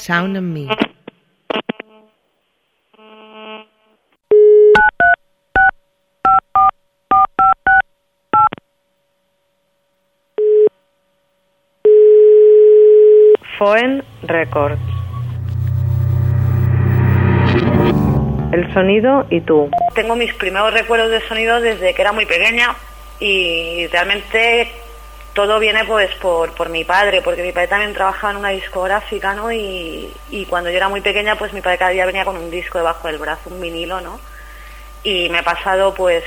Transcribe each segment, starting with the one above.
Sound and Me. Foen Records. El sonido y tú. Tengo mis primeros recuerdos de sonido desde que era muy pequeña y realmente todo viene pues por, por mi padre, porque mi padre también trabajaba en una discográfica, ¿no? Y, y, cuando yo era muy pequeña, pues mi padre cada día venía con un disco debajo del brazo, un vinilo, ¿no? Y me he pasado pues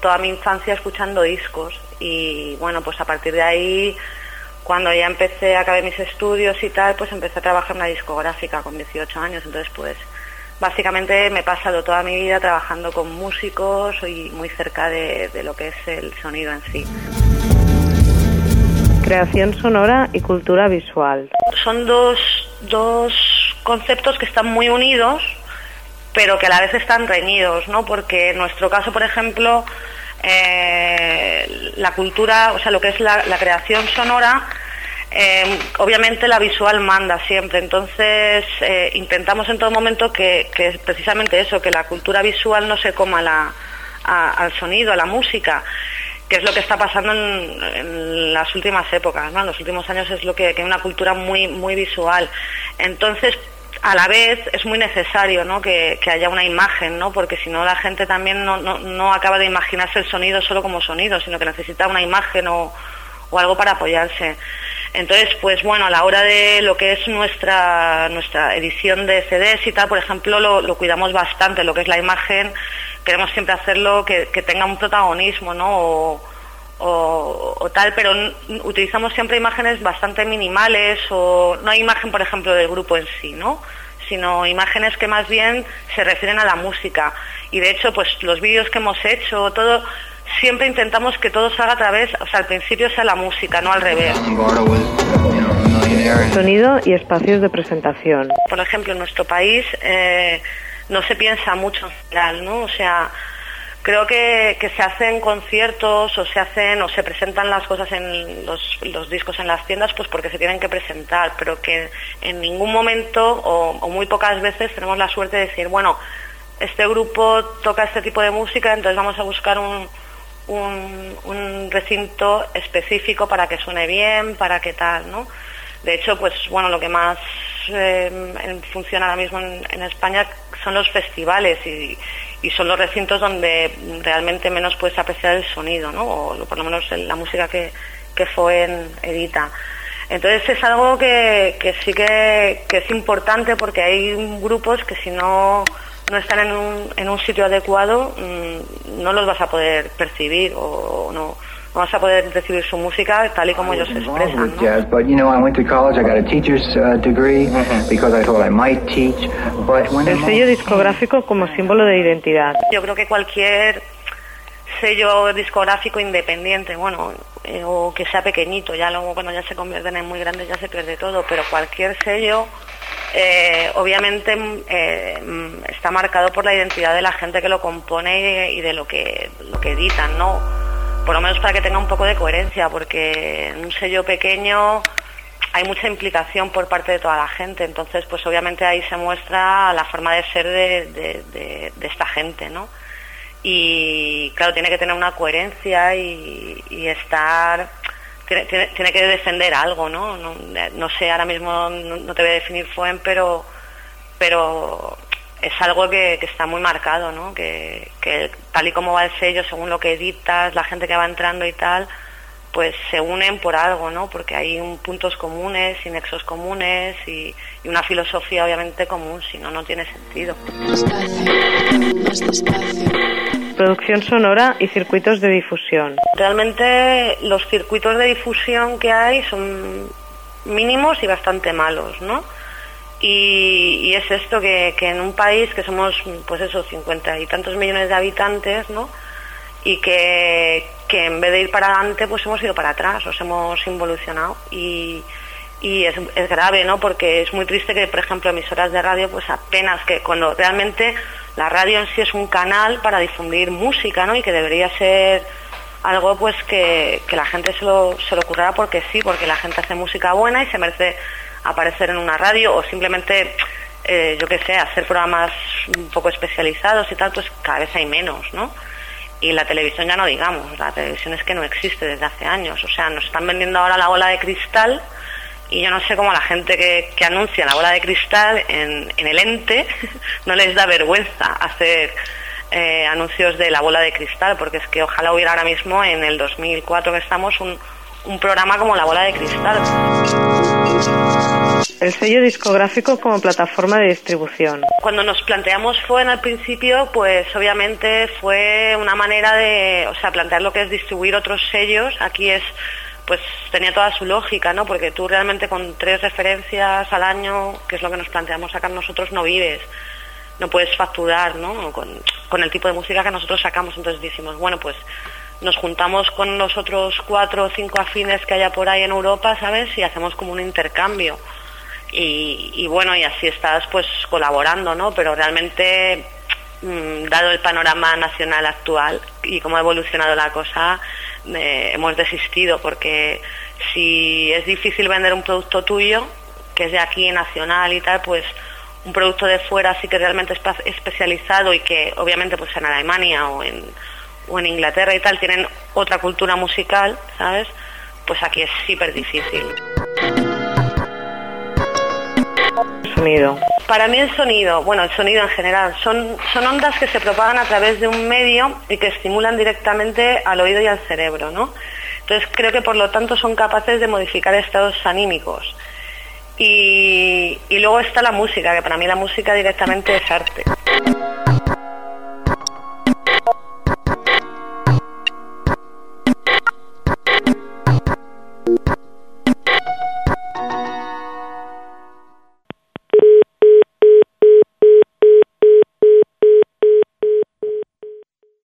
toda mi infancia escuchando discos y bueno, pues a partir de ahí, cuando ya empecé, acabé mis estudios y tal, pues empecé a trabajar en una discográfica con 18 años, entonces pues básicamente me he pasado toda mi vida trabajando con músicos y muy cerca de, de lo que es el sonido en sí. Creación sonora y cultura visual. Son dos, dos conceptos que están muy unidos, pero que a la vez están reñidos, ¿no? Porque en nuestro caso, por ejemplo, eh, la cultura, o sea, lo que es la, creación sonora, eh, obviamente la visual manda siempre, entonces eh, intentamos en todo momento que, que, precisamente eso, que la cultura visual no se coma la, al sonido, a la música, que es lo que está pasando en, las últimas épocas, ¿no? en los últimos años es lo que, que una cultura muy, muy visual. Entonces, a la vez es muy necesario ¿no? que, que, haya una imagen, ¿no? porque si no la gente también no, no, no, acaba de imaginarse el sonido solo como sonido, sino que necesita una imagen o, o algo para apoyarse. Entonces, pues bueno, a la hora de lo que es nuestra, nuestra edición de CDs y tal, por ejemplo, lo, cuidamos bastante, lo que es la imagen, queremos siempre hacerlo que, tenga un protagonismo, ¿no? O, o, o, tal, pero utilizamos siempre imágenes bastante minimales o no hay imagen, por ejemplo, del grupo en sí, ¿no? sino imágenes que más bien se refieren a la música. Y de hecho, pues los vídeos que hemos hecho, todo, siempre intentamos que todo salga a través, o sea, al principio sea la música, no al revés. Sonido y espacios de presentación. Por ejemplo, en nuestro país eh, no se piensa mucho en general, ¿no? O sea, creo que, que, se hacen conciertos o se hacen o se presentan las cosas en los, los, discos en las tiendas pues porque se tienen que presentar, pero que en ningún momento o, o, muy pocas veces tenemos la suerte de decir, bueno, este grupo toca este tipo de música, entonces vamos a buscar un, un, un recinto específico para que suene bien, para que tal, ¿no? De hecho, pues bueno, lo que más eh, funciona ahora mismo en, España son los festivales y, y son los recintos donde realmente menos puedes apreciar el sonido, ¿no? O por lo menos la música que, que fue en Edita. Entonces es algo que, que sí que, que, es importante porque hay grupos que si no, no están en un, en un sitio adecuado mmm, no los vas a poder percibir o no, no vas a poder recibir su música tal y como ellos se expresan. ¿no? Jazz, but you know, I went to college. I got a teacher's uh, degree because I thought I might teach. But when el sello discográfico como símbolo de identidad. Yo creo que cualquier sello discográfico independiente, bueno, eh, o que sea pequeñito, ya luego cuando ya se convierten en muy grandes ya se pierde todo, pero cualquier sello eh, obviamente eh, está marcado por la identidad de la gente que lo compone y, de lo que, lo que editan, ¿no? por lo menos para que tenga un poco de coherencia, porque en un sello pequeño hay mucha implicación por parte de toda la gente, entonces pues obviamente ahí se muestra la forma de ser de, de, esta gente, ¿no? Y claro, tiene que tener una coherencia y estar, tiene, tiene, que defender algo, ¿no? No, no sé, ahora mismo no, te voy a definir FUEN, pero, pero es algo que, está muy marcado, ¿no? Que, tal y como va el sello, según lo que editas, la gente que va entrando y tal, pues se unen por algo, ¿no? Porque hay un, puntos comunes y nexos comunes y, una filosofía obviamente común, si no, no tiene sentido. Producción sonora y circuitos de difusión. Realmente los circuitos de difusión que hay son mínimos y bastante malos, ¿no? Y, es esto que, en un país que somos pues eso cincuenta y tantos millones de habitantes no y que, en vez de ir para adelante pues hemos ido para atrás nos hemos involucionado y, y es, es, grave no porque es muy triste que por ejemplo emisoras de radio pues apenas que cuando realmente la radio en sí es un canal para difundir música no y que debería ser algo pues que, que la gente se lo, se lo ocurra porque sí porque la gente hace música buena y se merece aparecer en una radio o simplemente, eh, yo qué sé, hacer programas un poco especializados y tal, pues cada vez hay menos, ¿no? Y la televisión ya no digamos, la televisión es que no existe desde hace años, o sea, nos están vendiendo ahora la bola de cristal y yo no sé cómo la gente que, anuncia la bola de cristal en, el ente no les da vergüenza hacer eh, anuncios de la bola de cristal, porque es que ojalá hubiera ahora mismo en el 2004 que estamos un, un programa como la bola de cristal. El sello discográfico como plataforma de distribución. Cuando nos planteamos fue en el principio, pues obviamente fue una manera de, o sea, plantear lo que es distribuir otros sellos. Aquí es pues tenía toda su lógica, ¿no? Porque tú realmente con tres referencias al año, que es lo que nos planteamos sacar nosotros, no vives, no puedes facturar, ¿no? Con, el tipo de música que nosotros sacamos. Entonces decimos, bueno, pues nos juntamos con los otros cuatro o cinco afines que haya por ahí en Europa, ¿sabes? Y hacemos como un intercambio. Y, y bueno, y así estás pues colaborando, ¿no? Pero realmente, mm, dado el panorama nacional actual y cómo ha evolucionado la cosa, hemos desistido porque si es difícil vender un producto tuyo, que es de aquí nacional y tal, pues un producto de fuera sí que realmente es especializado y que obviamente pues en Alemania o en, o en Inglaterra y tal tienen otra cultura musical, ¿sabes? Pues aquí es súper difícil. Sonido. Para mí el sonido, bueno, el sonido en general, son, son ondas que se propagan a través de un medio y que estimulan directamente al oído y al cerebro, ¿no? Entonces creo que por lo tanto son capaces de modificar estados anímicos. Y, y luego está la música, que para mí la música directamente es arte.